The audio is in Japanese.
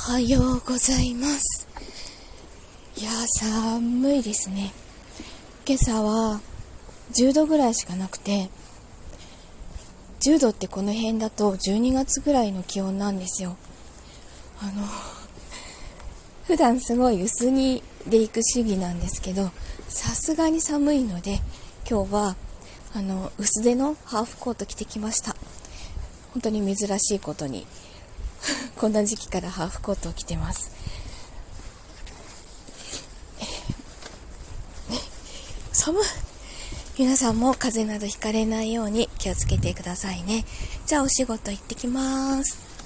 はようございます。いや、寒いですね。今朝は10度ぐらいしかなくて、10度ってこの辺だと12月ぐらいの気温なんですよ。あの、普段すごい薄着で行く主義なんですけど、さすがに寒いので、今日は、あの、薄手のハーフコート着てきました。本当に珍しいことに、こんな時期からハーフコートを着てます。寒い皆さんも風邪などひかれないように気をつけてくださいね。じゃあお仕事行ってきます。